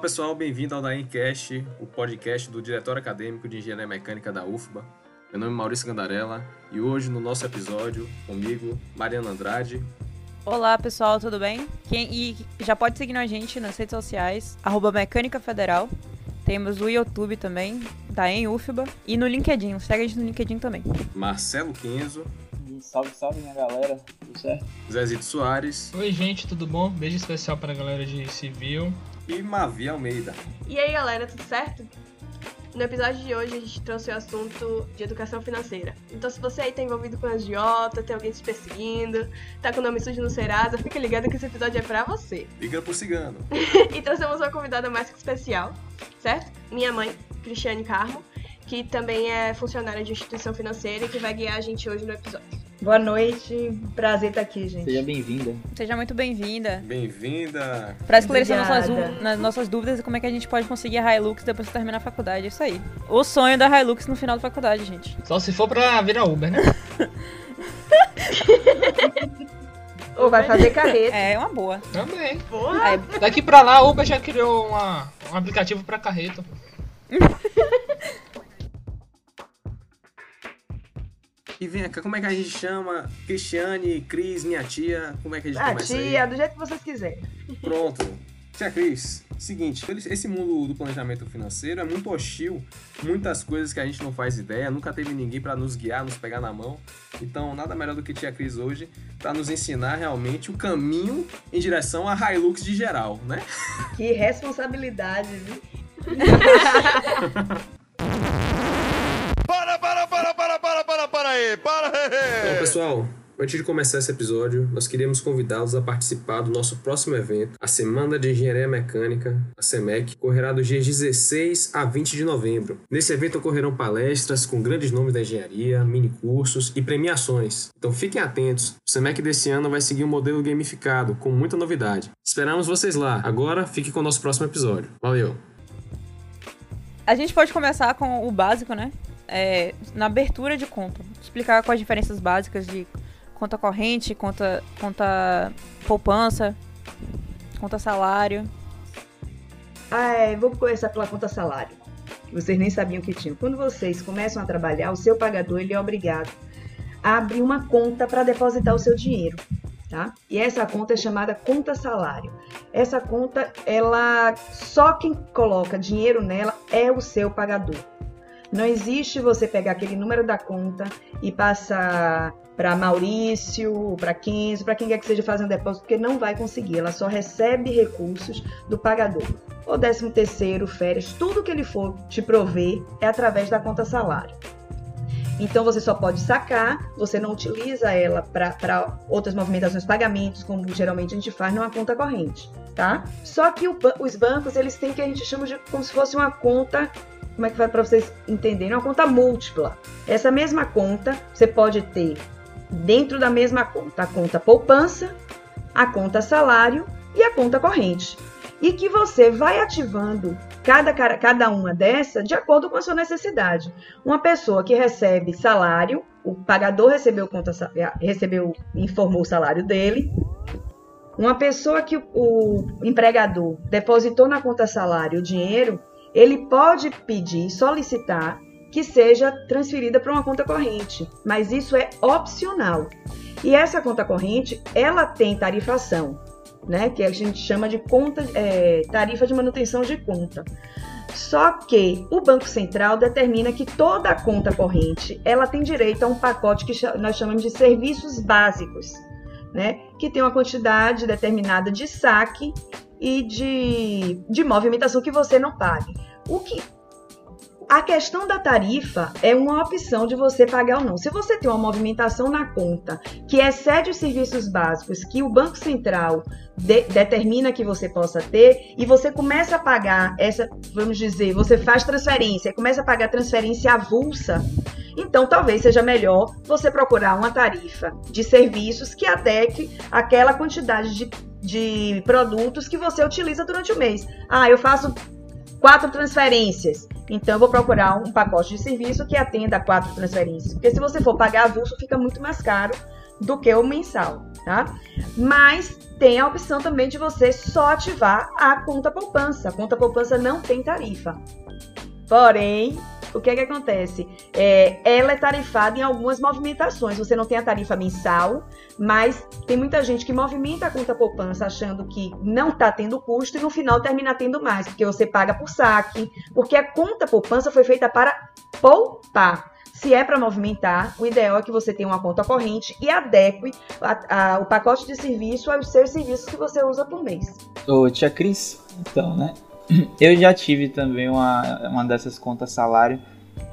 Olá pessoal, bem-vindo ao Daemcast, o podcast do Diretório Acadêmico de Engenharia Mecânica da UFBA. Meu nome é Maurício Gandarella e hoje no nosso episódio, comigo, Mariana Andrade. Olá pessoal, tudo bem? Quem, e já pode seguir a gente nas redes sociais, arroba Mecânica Federal. Temos o YouTube também, da UFBA, e no LinkedIn, segue a gente no LinkedIn também. Marcelo Quinzo. Salve, salve, minha galera. Tudo certo? Zezito Soares. Oi, gente, tudo bom? Beijo especial para a galera de Civil. E Mavi Almeida. E aí, galera, tudo certo? No episódio de hoje a gente trouxe o assunto de educação financeira. Então se você aí tá envolvido com agiota, tem alguém te perseguindo, tá com o nome sujo no Serasa, fica ligado que esse episódio é pra você. Liga pro cigano. e trouxemos uma convidada mais que especial, certo? Minha mãe, Cristiane Carmo, que também é funcionária de instituição financeira e que vai guiar a gente hoje no episódio. Boa noite, prazer estar aqui, gente. Seja bem-vinda. Seja muito bem-vinda. Bem-vinda. Pra esclarecer nossas, nas nossas dúvidas e como é que a gente pode conseguir a Hilux depois que terminar a faculdade. É isso aí. O sonho da Hilux no final da faculdade, gente. Só se for pra virar Uber, né? Ou vai fazer carreta. É, uma boa. Também. Porra! É, Daqui pra lá, a Uber já criou uma, um aplicativo pra carreta. E vem cá, como é que a gente chama? Cristiane, Cris, minha tia, como é que a gente Ah, começa aí? tia, do jeito que vocês quiserem. Pronto. Tia Cris, seguinte, esse mundo do planejamento financeiro é muito hostil, muitas coisas que a gente não faz ideia, nunca teve ninguém para nos guiar, nos pegar na mão. Então, nada melhor do que Tia Cris hoje para nos ensinar realmente o caminho em direção à Hilux de geral, né? Que responsabilidade, viu? pessoal, antes de começar esse episódio, nós queríamos convidá-los a participar do nosso próximo evento, a Semana de Engenharia Mecânica, a SEMEC, que ocorrerá dos dias 16 a 20 de novembro. Nesse evento ocorrerão palestras com grandes nomes da engenharia, mini-cursos e premiações. Então fiquem atentos, o SEMEC desse ano vai seguir um modelo gamificado, com muita novidade. Esperamos vocês lá. Agora, fique com o nosso próximo episódio. Valeu! a gente pode começar com o básico, né? É, na abertura de conta. Explicar quais as diferenças básicas de conta corrente, conta, conta poupança, conta salário. Ah, é, vou começar pela conta salário. Vocês nem sabiam que tinham. Quando vocês começam a trabalhar, o seu pagador ele é obrigado a abrir uma conta para depositar o seu dinheiro, tá? E essa conta é chamada conta salário. Essa conta, ela só quem coloca dinheiro nela é o seu pagador. Não existe você pegar aquele número da conta e passar para Maurício, para 15, para quem quer que seja fazer um depósito, porque não vai conseguir. Ela só recebe recursos do pagador. O 13 terceiro, férias, tudo que ele for te prover é através da conta salário. Então você só pode sacar, você não utiliza ela para outras movimentações, pagamentos, como geralmente a gente faz numa conta corrente, tá? Só que o os bancos, eles têm que a gente chama de como se fosse uma conta, como é que vai para vocês entenderem, uma conta múltipla. Essa mesma conta você pode ter dentro da mesma conta, a conta poupança, a conta salário e a conta corrente. E que você vai ativando cada, cada uma dessa de acordo com a sua necessidade. Uma pessoa que recebe salário, o pagador recebeu, conta, recebeu informou o salário dele. Uma pessoa que o empregador depositou na conta salário o dinheiro, ele pode pedir, solicitar que seja transferida para uma conta corrente, mas isso é opcional. E essa conta corrente, ela tem tarifação, né, que a gente chama de conta, é, tarifa de manutenção de conta. Só que o Banco Central determina que toda conta corrente ela tem direito a um pacote que nós chamamos de serviços básicos, né? Que tem uma quantidade determinada de saque e de, de movimentação que você não pague. O que a questão da tarifa é uma opção de você pagar ou não. Se você tem uma movimentação na conta que excede os serviços básicos que o Banco Central de- determina que você possa ter e você começa a pagar essa, vamos dizer, você faz transferência, começa a pagar transferência avulsa, então talvez seja melhor você procurar uma tarifa de serviços que adeque aquela quantidade de, de produtos que você utiliza durante o mês. Ah, eu faço quatro transferências. Então, eu vou procurar um pacote de serviço que atenda a quatro transferências. Porque se você for pagar avulso, fica muito mais caro do que o mensal, tá? Mas tem a opção também de você só ativar a conta poupança. A conta poupança não tem tarifa. Porém, o que é que acontece? É, ela é tarifada em algumas movimentações. Você não tem a tarifa mensal, mas tem muita gente que movimenta a conta poupança achando que não está tendo custo e no final termina tendo mais, porque você paga por saque, porque a conta poupança foi feita para poupar. Se é para movimentar, o ideal é que você tenha uma conta corrente e adeque a, a, o pacote de serviço aos seus serviços que você usa por mês. Ô, tia Cris, então, né? Eu já tive também uma, uma dessas contas salário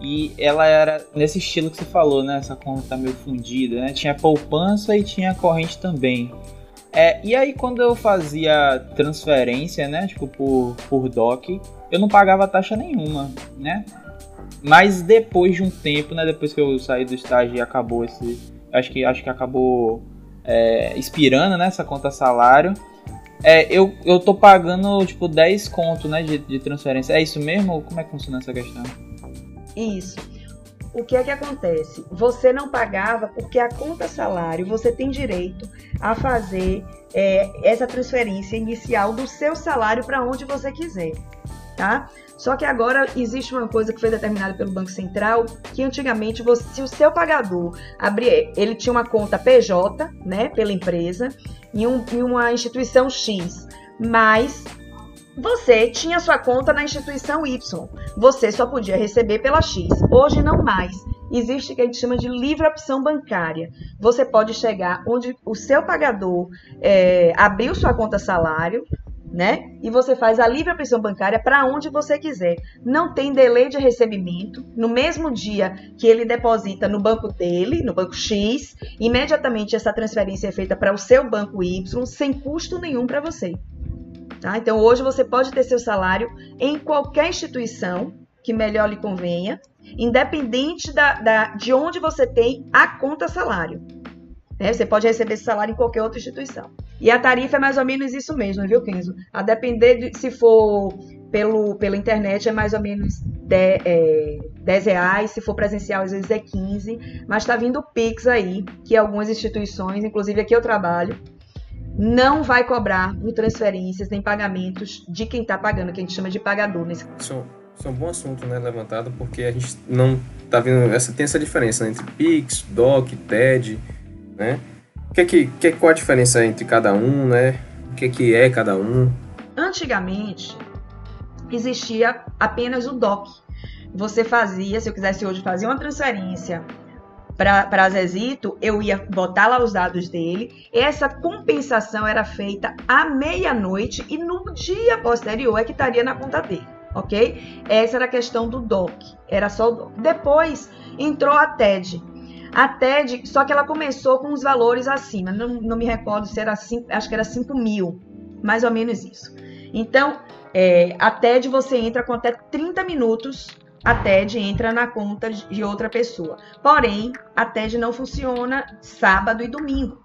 e ela era nesse estilo que você falou, né? Essa conta meio fundida, né? Tinha poupança e tinha corrente também. É, e aí quando eu fazia transferência, né? Tipo por, por DOC, eu não pagava taxa nenhuma, né? Mas depois de um tempo, né? Depois que eu saí do estágio e acabou esse. Acho que, acho que acabou é, expirando, né? Essa conta salário. É, eu, eu tô pagando, tipo, 10 conto, né? De, de transferência. É isso mesmo? Como é que funciona essa questão? Isso. O que é que acontece? Você não pagava porque a conta salário você tem direito a fazer é, essa transferência inicial do seu salário para onde você quiser, tá? Só que agora existe uma coisa que foi determinada pelo Banco Central, que antigamente você, se o seu pagador abrir, ele tinha uma conta PJ, né, pela empresa, em, um, uma instituição X, mas você tinha sua conta na instituição Y. Você só podia receber pela X. Hoje não mais. Existe o que a gente chama de livre opção bancária. Você pode chegar onde o seu pagador é, abriu sua conta salário, né? E você faz a livre opção bancária para onde você quiser. Não tem delay de recebimento. No mesmo dia que ele deposita no banco dele, no banco X, imediatamente essa transferência é feita para o seu banco Y sem custo nenhum para você. Tá? Então hoje você pode ter seu salário em qualquer instituição que melhor lhe convenha, independente da, da de onde você tem a conta salário. Né? Você pode receber esse salário em qualquer outra instituição. E a tarifa é mais ou menos isso mesmo, viu, Kenzo? A depender de se for pelo, pela internet é mais ou menos 10, é, 10 reais, se for presencial às vezes é 15, mas está vindo Pix aí, que algumas instituições, inclusive aqui eu trabalho, não vai cobrar por transferências nem pagamentos de quem está pagando, que a gente chama de pagador. Nesse... Isso, isso é um bom assunto, né, levantado, porque a gente não tá vendo essa tem essa diferença né, entre Pix, DOC, TED, né? que que, que qual a diferença entre cada um, né? O que que é cada um? Antigamente existia apenas o DOC. Você fazia, se eu quisesse hoje fazer uma transferência para Zezito, eu ia botar lá os dados dele. Essa compensação era feita à meia-noite e no dia posterior é que estaria na conta dele, ok? Essa era a questão do DOC, era só o DOC. Depois entrou a TED. A TED, só que ela começou com os valores acima, não, não me recordo se era 5, acho que era 5 mil, mais ou menos isso. Então, é, a TED você entra com até 30 minutos a TED entra na conta de outra pessoa. Porém, a TED não funciona sábado e domingo.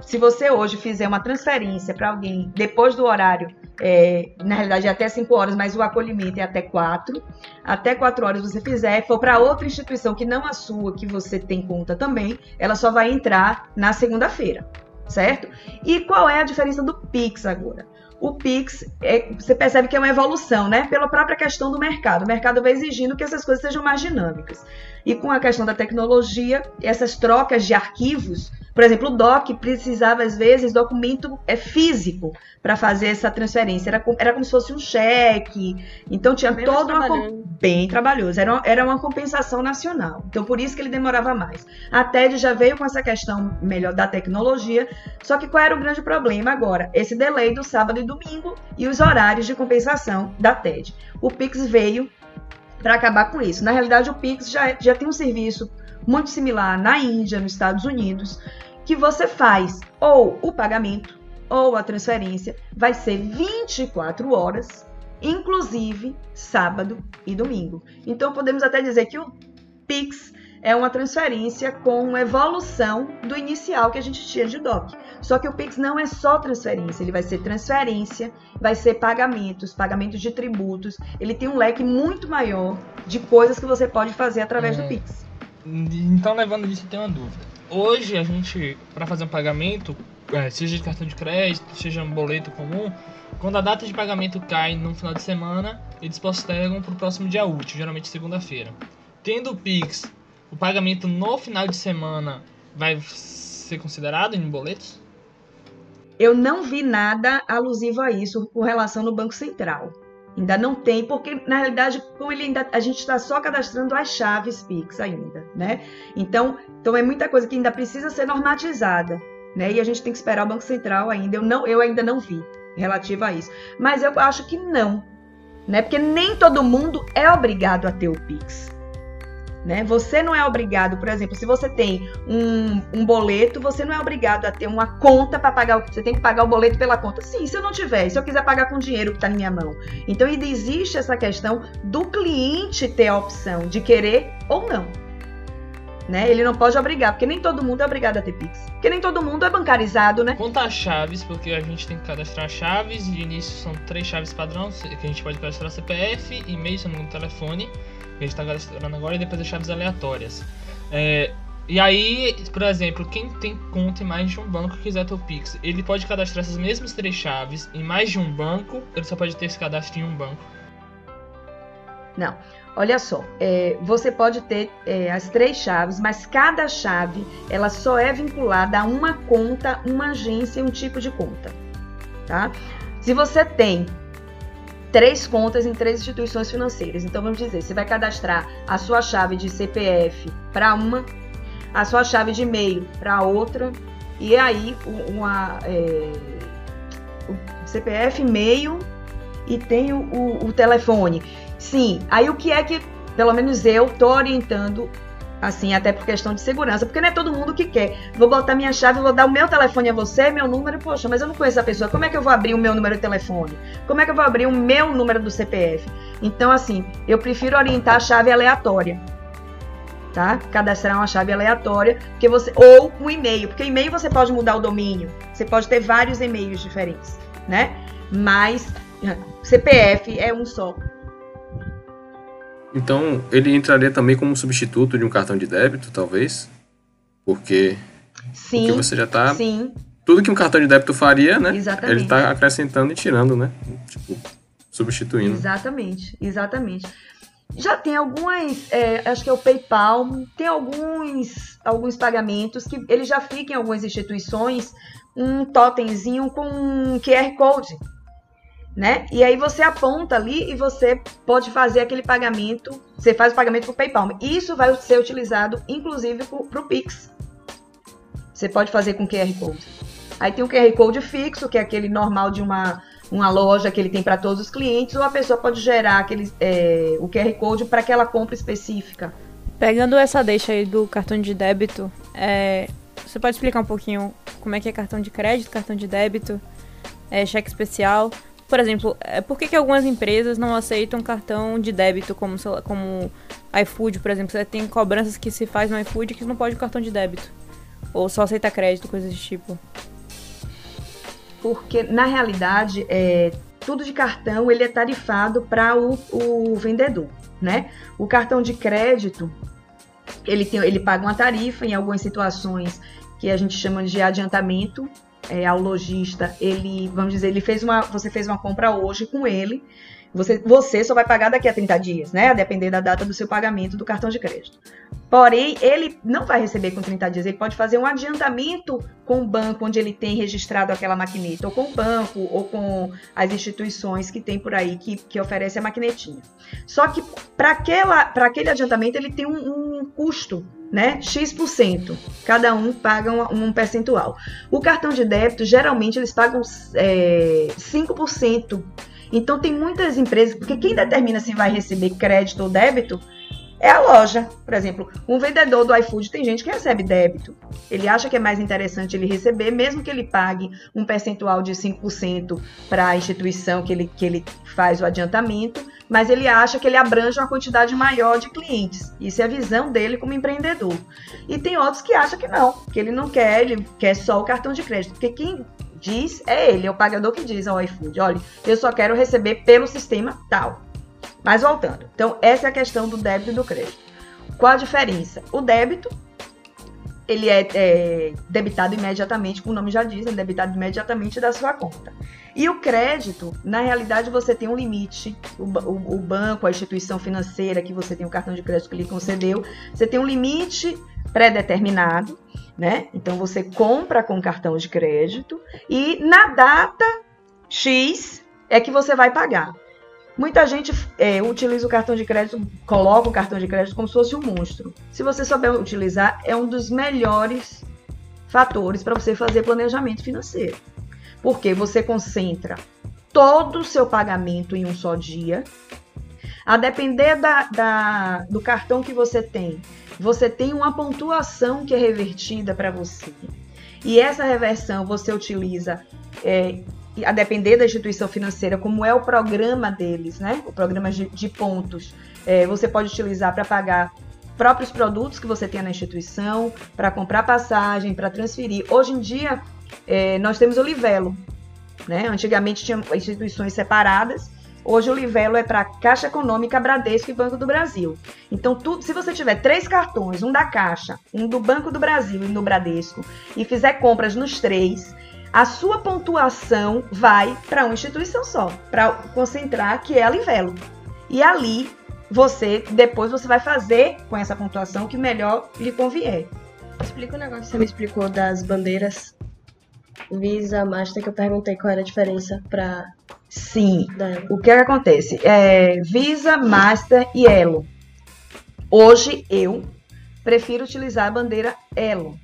Se você hoje fizer uma transferência para alguém depois do horário, é, na realidade é até 5 horas, mas o acolhimento é até 4, até 4 horas você fizer, for para outra instituição que não a sua, que você tem conta também, ela só vai entrar na segunda-feira, certo? E qual é a diferença do Pix agora? o Pix, é, você percebe que é uma evolução, né? Pela própria questão do mercado. O mercado vai exigindo que essas coisas sejam mais dinâmicas. E com a questão da tecnologia, essas trocas de arquivos por exemplo, o DOC precisava, às vezes, documento é, físico para fazer essa transferência. Era, era como se fosse um cheque. Então tinha bem toda uma. Bem trabalhoso. Era, uma, era uma compensação nacional. Então por isso que ele demorava mais. A TED já veio com essa questão melhor da tecnologia. Só que qual era o grande problema agora? Esse delay do sábado e domingo e os horários de compensação da TED. O Pix veio para acabar com isso. Na realidade, o Pix já, já tem um serviço muito similar na Índia, nos Estados Unidos, que você faz ou o pagamento ou a transferência vai ser 24 horas, inclusive sábado e domingo. Então podemos até dizer que o Pix é uma transferência com evolução do inicial que a gente tinha de DOC. Só que o Pix não é só transferência, ele vai ser transferência, vai ser pagamentos, pagamentos de tributos. Ele tem um leque muito maior de coisas que você pode fazer através é. do Pix. Então, levando disso, tem uma dúvida. hoje a gente, para fazer um pagamento, é, seja de cartão de crédito, seja um boleto comum, quando a data de pagamento cai no final de semana, eles postergam para o próximo dia útil, geralmente segunda-feira. Tendo o Pix, o pagamento no final de semana vai ser considerado em boletos? Eu não vi nada alusivo a isso com relação no Banco Central. Ainda não tem, porque na realidade, como ele ainda, a gente está só cadastrando as chaves Pix ainda, né? Então, então é muita coisa que ainda precisa ser normatizada, né? E a gente tem que esperar o Banco Central ainda. Eu não, eu ainda não vi relativo a isso. Mas eu acho que não, né? Porque nem todo mundo é obrigado a ter o Pix. Né? Você não é obrigado, por exemplo, se você tem um, um boleto, você não é obrigado a ter uma conta para pagar o você tem que pagar o boleto pela conta. Sim, se eu não tiver, se eu quiser pagar com dinheiro que está na minha mão. Então existe essa questão do cliente ter a opção de querer ou não. Né? Ele não pode obrigar, porque nem todo mundo é obrigado a ter Pix. Porque nem todo mundo é bancarizado, né? Conta as chaves, porque a gente tem que cadastrar chaves. De início são três chaves padrão, que a gente pode cadastrar CPF, e-mail, me engano, telefone que a gente está cadastrando agora, e depois as chaves aleatórias. É, e aí, por exemplo, quem tem conta em mais de um banco e quiser ter o Pix, ele pode cadastrar essas mesmas três chaves em mais de um banco, ele só pode ter esse cadastro em um banco. Não. Olha só, é, você pode ter é, as três chaves, mas cada chave ela só é vinculada a uma conta, uma agência um tipo de conta, tá? Se você tem três contas em três instituições financeiras. Então vamos dizer, você vai cadastrar a sua chave de CPF para uma, a sua chave de e-mail para outra, e aí uma é, o CPF, e-mail e tem o, o, o telefone. Sim, aí o que é que, pelo menos eu, tô orientando Assim, até por questão de segurança, porque não é todo mundo que quer. Vou botar minha chave, vou dar o meu telefone a você, meu número, poxa, mas eu não conheço a pessoa. Como é que eu vou abrir o meu número de telefone? Como é que eu vou abrir o meu número do CPF? Então, assim, eu prefiro orientar a chave aleatória. Tá? Cadastrar uma chave aleatória, porque você ou um e-mail, porque e-mail você pode mudar o domínio, você pode ter vários e-mails diferentes, né? Mas CPF é um só. Então, ele entraria também como substituto de um cartão de débito, talvez? Porque, sim, porque você já está... Sim. Tudo que um cartão de débito faria, né? Exatamente. Ele está acrescentando e tirando, né? Tipo, substituindo. Exatamente, exatamente. Já tem algumas, é, acho que é o PayPal, tem alguns, alguns pagamentos que ele já fica em algumas instituições um totemzinho com um QR Code né? E aí você aponta ali e você pode fazer aquele pagamento, você faz o pagamento por PayPal. Isso vai ser utilizado inclusive para o Pix. Você pode fazer com QR Code. Aí tem o QR Code fixo, que é aquele normal de uma, uma loja que ele tem para todos os clientes, ou a pessoa pode gerar aquele, é, o QR Code para aquela compra específica. Pegando essa deixa aí do cartão de débito, é, você pode explicar um pouquinho como é que é cartão de crédito, cartão de débito, é, cheque especial? Por exemplo, é, por que, que algumas empresas não aceitam cartão de débito, como, como iFood, por exemplo? Você tem cobranças que se faz no iFood que não pode cartão de débito. Ou só aceita crédito, coisas desse tipo. Porque, na realidade, é, tudo de cartão ele é tarifado para o, o vendedor, né? O cartão de crédito, ele, tem, ele paga uma tarifa em algumas situações que a gente chama de adiantamento, é, ao lojista, ele, vamos dizer, ele fez uma, você fez uma compra hoje com ele, você, você só vai pagar daqui a 30 dias, né? A depender da data do seu pagamento do cartão de crédito. Porém, ele não vai receber com 30 dias, ele pode fazer um adiantamento com o banco onde ele tem registrado aquela maquineta, ou com o banco, ou com as instituições que tem por aí que, que oferece a maquinetinha. Só que para aquele adiantamento ele tem um, um custo né? X%. Cada um paga um, um, percentual. O cartão de débito, geralmente, eles pagam é, 5%. Então, tem muitas empresas, porque quem determina se vai receber crédito ou débito é a loja. Por exemplo, um vendedor do iFood tem gente que recebe débito. Ele acha que é mais interessante ele receber, mesmo que ele pague um percentual de 5% para a instituição que ele, que ele faz o adiantamento, mas ele acha que ele abrange uma quantidade maior de clientes. Isso é a visão dele como empreendedor. E tem outros que acham que não, que ele não quer, ele quer só o cartão de crédito. Porque quem diz é ele, é o pagador que diz ao iFood: olha, eu só quero receber pelo sistema tal. Mas voltando, então essa é a questão do débito e do crédito. Qual a diferença? O débito, ele é, é debitado imediatamente, como o nome já diz, é debitado imediatamente da sua conta. E o crédito, na realidade, você tem um limite. O, o, o, banco, a instituição financeira que você tem o cartão de crédito que lhe concedeu, você tem um limite pré-determinado, né? Então você compra com cartão de crédito e na data X é que você vai pagar. Muita gente é, utiliza o cartão de crédito, coloca o cartão de crédito como se fosse um monstro. Se você souber utilizar, é um dos melhores fatores para você fazer planejamento financeiro. Porque você concentra todo o seu pagamento em um só dia. A depender da, da, do cartão que você tem, você tem uma pontuação que é revertida para você. E essa reversão você utiliza é, a depender da instituição financeira, como é o programa deles, né? O programa de, de pontos. É, você pode utilizar para pagar próprios produtos que você tem na instituição, para comprar passagem, para transferir. Hoje em dia, é, nós temos o Livelo. Né? Antigamente tinha instituições separadas. Hoje o Livelo é para Caixa Econômica, Bradesco e Banco do Brasil. Então, tu, se você tiver três cartões, um da Caixa, um do Banco do Brasil e um do Bradesco, e fizer compras nos três, a sua pontuação vai para uma instituição só, para concentrar que é a Livelo. E ali você depois você vai fazer com essa pontuação que melhor lhe convier. Explica o negócio que você me explicou das bandeiras Visa, Master, que eu perguntei qual era a diferença para Sim. O que, é que acontece? É, Visa, Master e Elo. Hoje eu prefiro utilizar a bandeira Elo.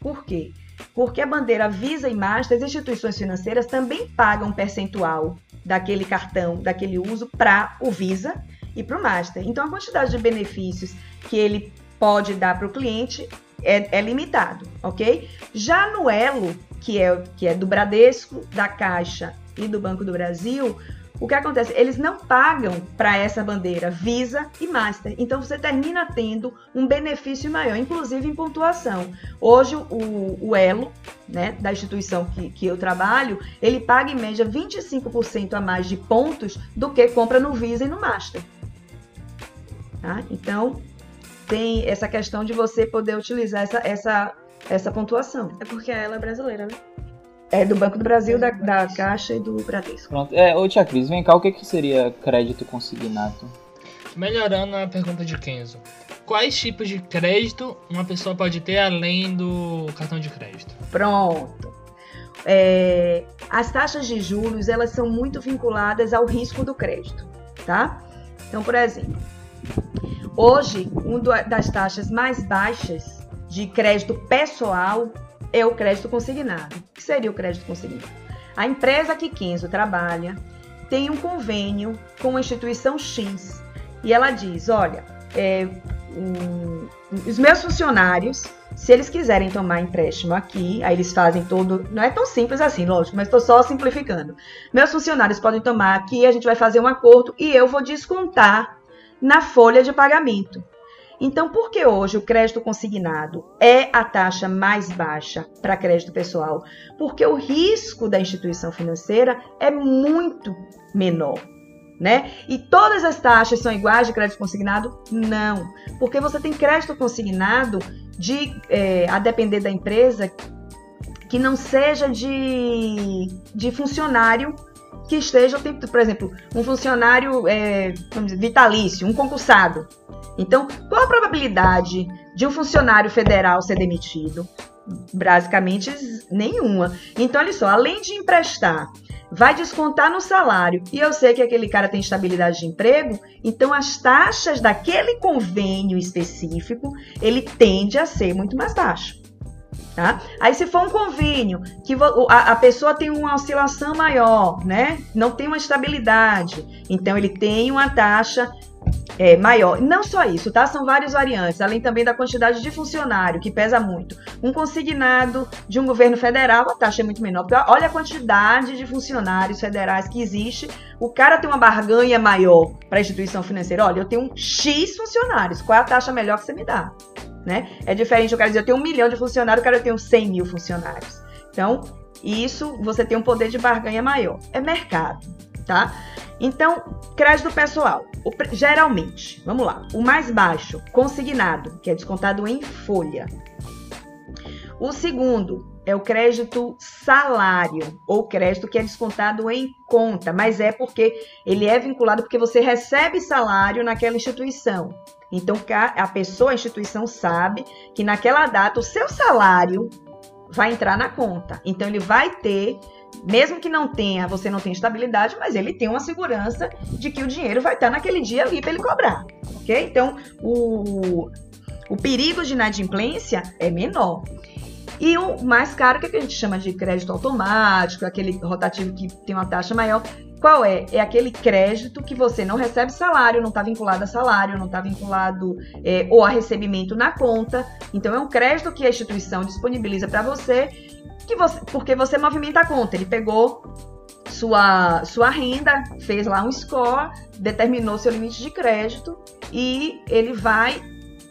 Por quê? Porque a bandeira Visa e Master, as instituições financeiras também pagam um percentual daquele cartão, daquele uso, para o Visa e para o Master. Então, a quantidade de benefícios que ele pode dar para o cliente é, é, limitado, ok? Já no Elo, que é, que é do Bradesco, da Caixa e do Banco do Brasil, o que acontece? Eles não pagam para essa bandeira Visa e Master. Então você termina tendo um benefício maior, inclusive em pontuação. Hoje o, o Elo, né, da instituição que, que eu trabalho, ele paga em média 25% a mais de pontos do que compra no Visa e no Master. Tá? Então tem essa questão de você poder utilizar essa, essa, essa pontuação. É porque ela é brasileira, né? É do Banco do Brasil, da, da Caixa e do Bradesco. Pronto. É, ô Tia Cris, vem cá, o que, que seria crédito consignado? Melhorando a pergunta de Kenzo. Quais tipos de crédito uma pessoa pode ter além do cartão de crédito? Pronto. É, as taxas de juros, elas são muito vinculadas ao risco do crédito, tá? Então, por exemplo, hoje, uma das taxas mais baixas de crédito pessoal é o crédito consignado. O que seria o crédito consignado? A empresa que Kenzo trabalha tem um convênio com a instituição X e ela diz: olha, é, um, os meus funcionários, se eles quiserem tomar empréstimo aqui, aí eles fazem todo. Não é tão simples assim, lógico, mas estou só simplificando. Meus funcionários podem tomar aqui, a gente vai fazer um acordo e eu vou descontar na folha de pagamento. Então, por que hoje o crédito consignado é a taxa mais baixa para crédito pessoal? Porque o risco da instituição financeira é muito menor. Né? E todas as taxas são iguais de crédito consignado? Não, porque você tem crédito consignado de, é, a depender da empresa, que não seja de, de funcionário que esteja o tempo, por exemplo, um funcionário é, dizer, vitalício, um concursado. Então, qual a probabilidade de um funcionário federal ser demitido? Basicamente, nenhuma. Então, olha só, além de emprestar, vai descontar no salário e eu sei que aquele cara tem estabilidade de emprego, então as taxas daquele convênio específico, ele tende a ser muito mais baixo. Tá? Aí se for um convênio que a, a, pessoa tem uma oscilação maior, né? Não tem uma estabilidade, então ele tem uma taxa é, maior. Não só isso, tá? São várias variantes, além também da quantidade de funcionário, que pesa muito. Um consignado de um governo federal, a taxa é muito menor. Porque olha a quantidade de funcionários federais que existe. O cara tem uma barganha maior para a instituição financeira. Olha, eu tenho X funcionários. Qual é a taxa melhor que você me dá? Né? É diferente, eu quero dizer, eu tenho um milhão de funcionários, eu quero ter 100 mil funcionários. Então, isso você tem um poder de barganha maior. É mercado, tá? Então, crédito pessoal, geralmente, vamos lá, o mais baixo, consignado, que é descontado em folha. O segundo é o crédito salário, ou crédito que é descontado em conta, mas é porque ele é vinculado porque você recebe salário naquela instituição. Então a pessoa, a instituição sabe que naquela data o seu salário vai entrar na conta. Então ele vai ter, mesmo que não tenha, você não tenha estabilidade, mas ele tem uma segurança de que o dinheiro vai estar naquele dia ali para ele cobrar, ok? Então o, o perigo de inadimplência é menor. E o mais caro, que, é que a gente chama de crédito automático, aquele rotativo que tem uma taxa maior, qual é? É aquele crédito que você não recebe salário, não está vinculado a salário, não está vinculado é, ou a recebimento na conta. Então é um crédito que a instituição disponibiliza para você, que você, porque você movimenta a conta. Ele pegou sua, sua renda, fez lá um score, determinou seu limite de crédito e ele vai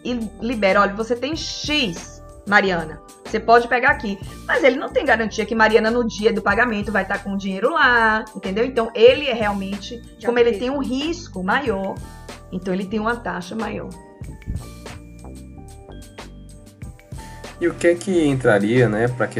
e libera. Olha, você tem X, Mariana. Você pode pegar aqui. Mas ele não tem garantia que Mariana, no dia do pagamento, vai estar com o dinheiro lá, entendeu? Então, ele é realmente, Já como ele tem um risco maior, então ele tem uma taxa maior. E o que é que entraria, né, para que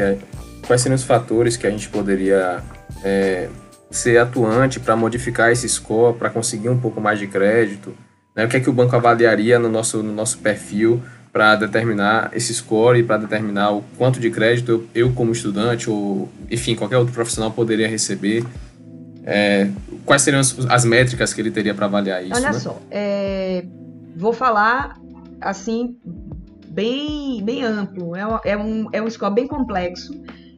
quais seriam os fatores que a gente poderia é, ser atuante para modificar esse score, para conseguir um pouco mais de crédito? Né? O que é que o banco avaliaria no nosso, no nosso perfil para determinar esse score e para determinar o quanto de crédito eu, eu, como estudante ou, enfim, qualquer outro profissional poderia receber. É, quais seriam as, as, métricas que ele teria para avaliar isso? Olha né? só, é, vou falar assim bem, bem amplo. É, é, um, é um score bem complexo.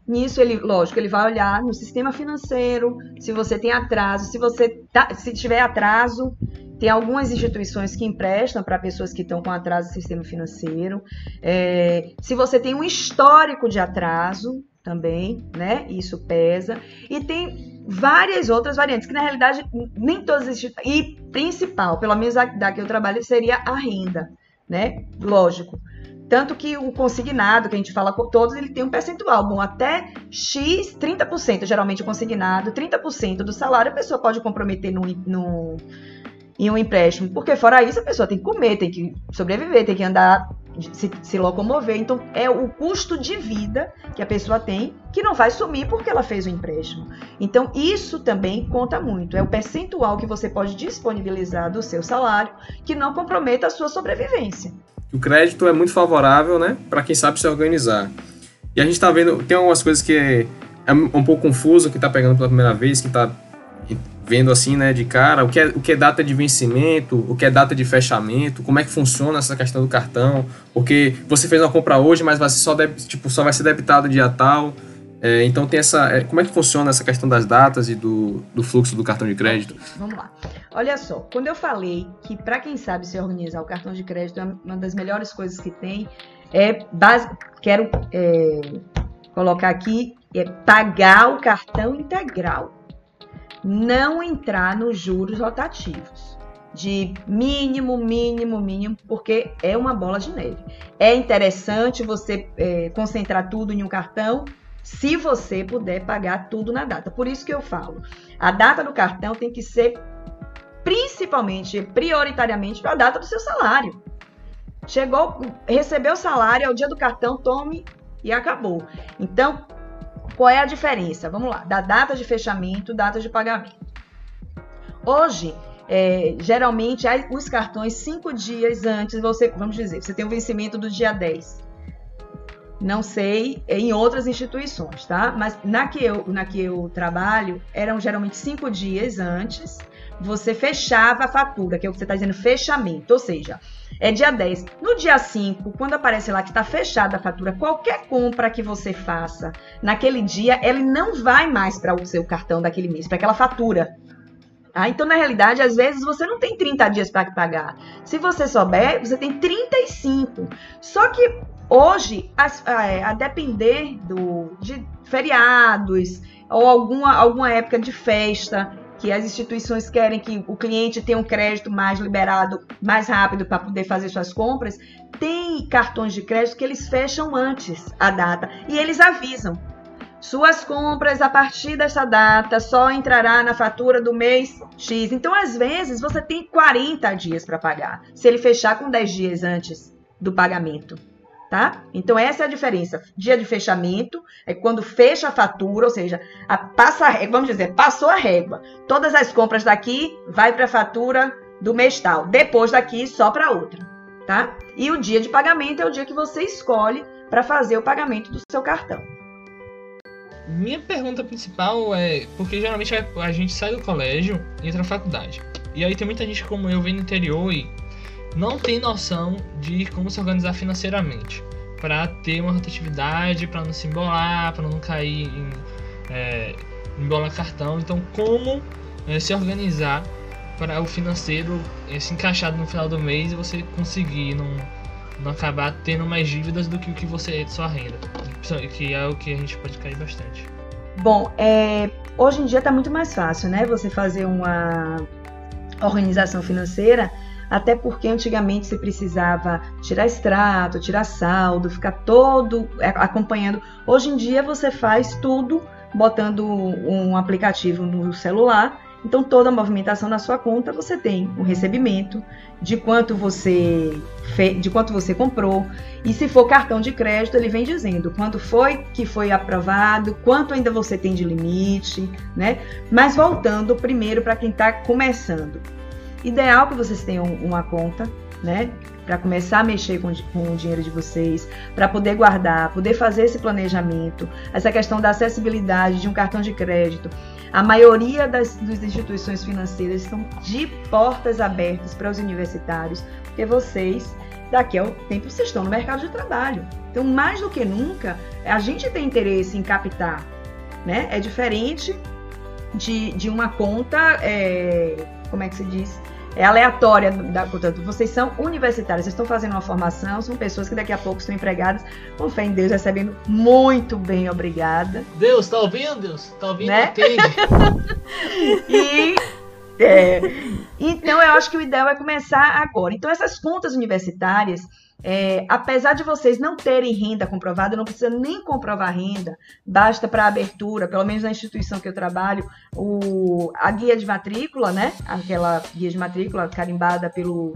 Nisso ele, lógico, ele vai olhar no sistema financeiro, se você tem atraso, se você tá, se tiver atraso, tem algumas instituições que emprestam para pessoas que estão com atraso no sistema financeiro. É, se você tem um histórico de atraso, também, né? Isso pesa. E tem várias outras variantes, que na realidade nem todas existem. E principal, pelo menos da que eu trabalho, seria a renda, né? Lógico. Tanto que o consignado, que a gente fala com todos, ele tem um percentual. Bom, até X, 30%, geralmente o consignado, 30% do salário a pessoa pode comprometer no, no em um empréstimo, porque fora isso a pessoa tem que comer, tem que sobreviver, tem que andar, se, se locomover. Então é o custo de vida que a pessoa tem que não vai sumir porque ela fez o empréstimo. Então isso também conta muito. É o percentual que você pode disponibilizar do seu salário que não comprometa a sua sobrevivência. O crédito é muito favorável, né, para quem sabe se organizar. E a gente está vendo, tem algumas coisas que é, um pouco confuso, que está pegando pela primeira vez, que está vendo assim, né, de cara, o que, é, o que é data de vencimento, o que é data de fechamento, como é que funciona essa questão do cartão, porque você fez uma compra hoje, mas você só, deve, tipo, só vai ser debitado dia tal. É, então tem essa. É, como é que funciona essa questão das datas e do, do fluxo do cartão de crédito? Vamos lá. Olha só, quando eu falei que para quem sabe se organizar o cartão de crédito é uma das melhores coisas que tem, é base, quero é, colocar aqui é pagar o cartão integral não entrar nos juros rotativos de mínimo, mínimo, mínimo, porque é uma bola de neve. É interessante você é, concentrar tudo em um cartão, se você puder pagar tudo na data. Por isso que eu falo, a data do cartão tem que ser principalmente, prioritariamente, para a data do seu salário. Chegou, recebeu o salário, é o dia do cartão, tome e acabou. Então, qual é a diferença? Vamos lá, da data de fechamento, data de pagamento. Hoje, é, geralmente, os cartões cinco dias antes, você, vamos dizer, você tem o vencimento do dia 10. Não sei em outras instituições, tá? Mas na que eu, na que eu trabalho, eram geralmente cinco dias antes, você fechava a fatura, que é o que você está dizendo, fechamento. Ou seja, é dia 10. No dia 5, quando aparece lá que está fechada a fatura, qualquer compra que você faça naquele dia, ele não vai mais para o seu cartão daquele mês, para aquela fatura. Ah, então, na realidade, às vezes você não tem 30 dias para pagar. Se você souber, você tem 35. Só que hoje, a, é, a depender do, de feriados ou alguma, alguma época de festa, que as instituições querem que o cliente tenha um crédito mais liberado, mais rápido para poder fazer suas compras, tem cartões de crédito que eles fecham antes a data e eles avisam. Suas compras a partir dessa data só entrará na fatura do mês X. Então, às vezes, você tem 40 dias para pagar, se ele fechar com 10 dias antes do pagamento. tá? Então essa é a diferença. Dia de fechamento é quando fecha a fatura, ou seja, a, passa, vamos dizer, passou a régua. Todas as compras daqui vai para a fatura do mês tal. Depois daqui só para outra, tá? E o dia de pagamento é o dia que você escolhe para fazer o pagamento do seu cartão. Minha pergunta principal é porque geralmente a gente sai do colégio e entra na faculdade. E aí tem muita gente como eu vem no interior e não tem noção de como se organizar financeiramente para ter uma rotatividade, para não se embolar, para não cair em é, embolar cartão. Então, como é, se organizar para o financeiro é, se encaixar no final do mês e você conseguir não, não acabar tendo mais dívidas do que o que você sua renda, que é o que a gente pode cair bastante. Bom, é, hoje em dia está muito mais fácil, né? Você fazer uma organização financeira até porque antigamente você precisava tirar extrato, tirar saldo, ficar todo é, acompanhando. Hoje em dia você faz tudo botando um aplicativo no celular. Então toda a movimentação na sua conta você tem o recebimento de quanto você fez, de quanto você comprou e se for cartão de crédito ele vem dizendo quanto foi que foi aprovado, quanto ainda você tem de limite, né? Mas voltando primeiro para quem está começando, Ideal que vocês tenham uma conta, né? Para começar a mexer com, com o dinheiro de vocês, para poder guardar, poder fazer esse planejamento, essa questão da acessibilidade de um cartão de crédito. A maioria das, das instituições financeiras estão de portas abertas para os universitários, porque vocês, daqui a um tempo, vocês estão no mercado de trabalho. Então, mais do que nunca, a gente tem interesse em captar. Né? É diferente de, de uma conta, é, como é que se diz? É aleatória, da, portanto, vocês são universitários, vocês estão fazendo uma formação, são pessoas que daqui a pouco estão empregadas, com fé em Deus, recebendo muito bem, obrigada. Deus, tá ouvindo, Deus? Tá ouvindo? Né? e é, então eu acho que o ideal é começar agora. Então essas contas universitárias, é, apesar de vocês não terem renda comprovada, não precisa nem comprovar renda, basta para abertura, pelo menos na instituição que eu trabalho, o, a guia de matrícula, né? Aquela guia de matrícula carimbada pelo,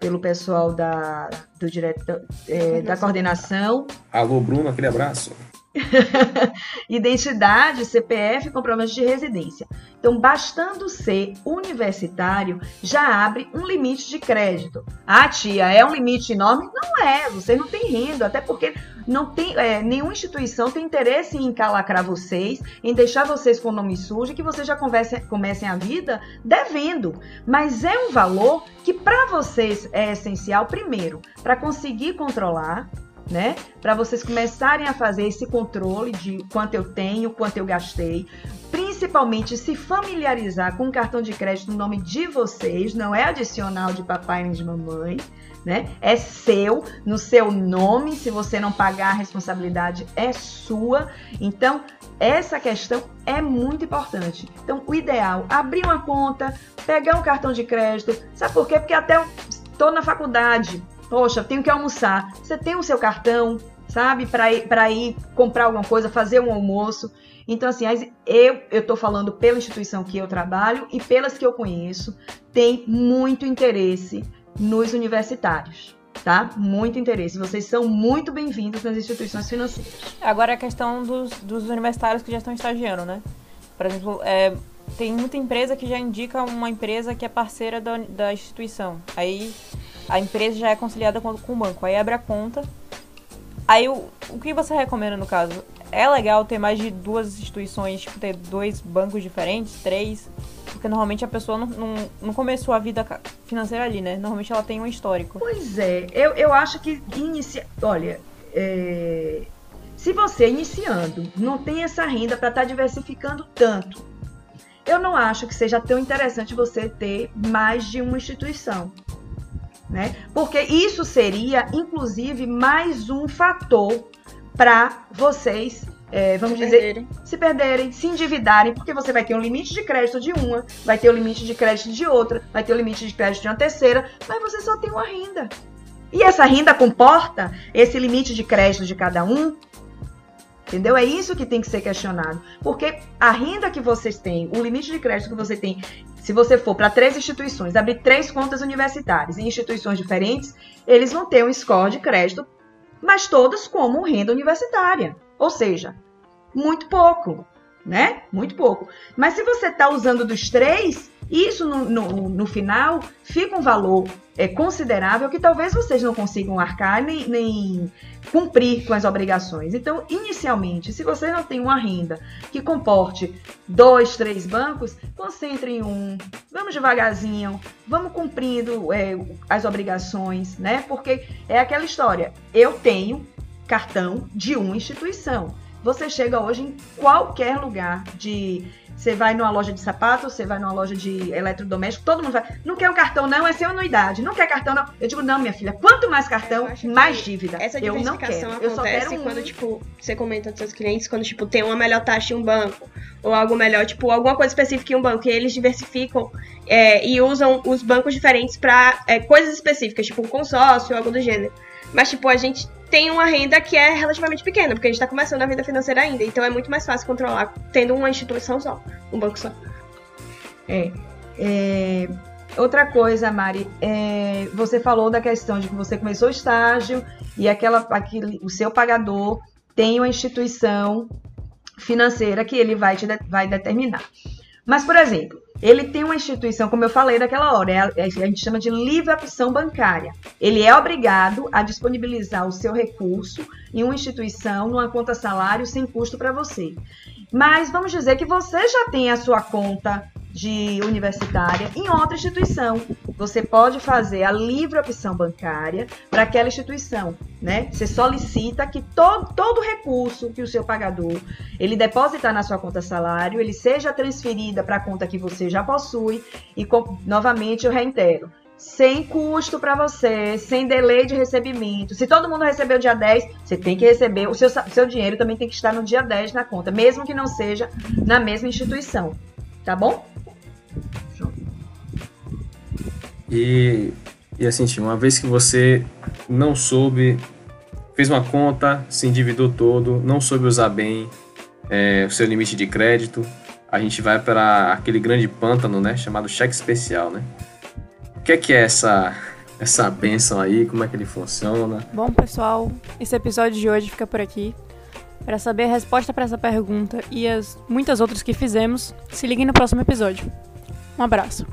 pelo pessoal da, do direto, é, da coordenação. Alô, Bruno, aquele abraço. Identidade, CPF comprovante de residência. Então, bastando ser universitário, já abre um limite de crédito. Ah, tia, é um limite enorme? Não é, você não tem renda, até porque não tem, é, nenhuma instituição tem interesse em encalacrar vocês, em deixar vocês com o nome sujo, que vocês já comecem a vida devendo. Mas é um valor que para vocês é essencial, primeiro, para conseguir controlar né? Para vocês começarem a fazer esse controle de quanto eu tenho, quanto eu gastei, principalmente se familiarizar com o cartão de crédito no nome de vocês, não é adicional de papai nem de mamãe, né? É seu, no seu nome, se você não pagar a responsabilidade é sua. Então, essa questão é muito importante. Então, o ideal, abrir uma conta, pegar um cartão de crédito, sabe por quê? Porque até estou na faculdade, Poxa, tenho que almoçar. Você tem o seu cartão, sabe? Para ir, ir comprar alguma coisa, fazer um almoço. Então, assim, eu estou falando pela instituição que eu trabalho e pelas que eu conheço, tem muito interesse nos universitários. Tá? Muito interesse. Vocês são muito bem-vindos nas instituições financeiras. Agora a questão dos, dos universitários que já estão estagiando, né? Por exemplo, é, tem muita empresa que já indica uma empresa que é parceira da, da instituição. Aí a empresa já é conciliada com, com o banco. Aí abre a conta. Aí o, o que você recomenda no caso? É legal ter mais de duas instituições, tipo, ter dois bancos diferentes, três? Porque normalmente a pessoa não, não, não, começou a vida financeira ali, né? Normalmente ela tem um histórico. Pois é, eu, eu acho que inicia. Olha, é... se você iniciando não tem essa renda para estar tá diversificando tanto, eu não acho que seja tão interessante você ter mais de uma instituição né? Porque isso seria, inclusive, mais um fator para vocês, é, vamos se dizer, perderem. se perderem, se endividarem, porque você vai ter um limite de crédito de uma, vai ter o um limite de crédito de outra, vai ter o um limite de crédito de uma terceira, mas você só tem uma renda. E essa renda comporta esse limite de crédito de cada um, Entendeu? É isso que tem que ser questionado. Porque a renda que vocês têm, o limite de crédito que você tem, se você for para três instituições, abrir três contas universitárias em instituições diferentes, eles vão ter um score de crédito mas todas como renda universitária. Ou seja, muito pouco, né? Muito pouco. Mas se você está usando dos três, isso no, no, no, final fica um valor é, considerável que talvez vocês não consigam arcar nem, nem cumprir com as obrigações. Então, inicialmente, se você não tem uma renda que comporte dois, três bancos, concentre em um. Vamos devagarzinho, vamos cumprindo é, as obrigações, né? Porque é aquela história. Eu tenho cartão de uma instituição. Você chega hoje em qualquer lugar de você vai numa loja de sapato, você vai numa loja de eletrodoméstico, todo mundo vai. Não quer um cartão, não, é sem anuidade. Não quer cartão, não. Eu digo, não, minha filha, quanto mais cartão, mais dívida. Essa eu não quero. Eu só quero um... quando, tipo, você comenta com seus clientes, quando, tipo, tem uma melhor taxa em um banco. Ou algo melhor, tipo, alguma coisa específica em um banco. E eles diversificam é, e usam os bancos diferentes para é, coisas específicas, tipo um consórcio, algo do gênero. Mas, tipo, a gente tem uma renda que é relativamente pequena, porque a gente está começando a vida financeira ainda. Então é muito mais fácil controlar tendo uma instituição só, um banco só. É. é... Outra coisa, Mari, é... você falou da questão de que você começou o estágio e aquela, aquele, o seu pagador tem uma instituição financeira que ele vai, te de... vai determinar. Mas, por exemplo, ele tem uma instituição, como eu falei daquela hora, é, é, a gente chama de livre opção bancária. Ele é obrigado a disponibilizar o seu recurso em uma instituição, numa conta salário, sem custo para você. Mas vamos dizer que você já tem a sua conta de universitária em outra instituição. Você pode fazer a livre opção bancária para aquela instituição, né? Você solicita que todo, todo recurso que o seu pagador ele depositar na sua conta salário, ele seja transferida para a conta que você já possui e com, novamente eu reitero, sem custo para você, sem delay de recebimento. Se todo mundo recebeu dia 10, você tem que receber, o seu, seu dinheiro também tem que estar no dia 10 na conta, mesmo que não seja na mesma instituição. Tá bom? E, e assim, uma vez que você não soube, fez uma conta, se endividou todo, não soube usar bem é, o seu limite de crédito, a gente vai para aquele grande pântano, né, chamado cheque especial, né? O que é que é essa essa benção aí? Como é que ele funciona? Bom, pessoal, esse episódio de hoje fica por aqui. Para saber a resposta para essa pergunta e as muitas outras que fizemos, se liguem no próximo episódio. Um abraço.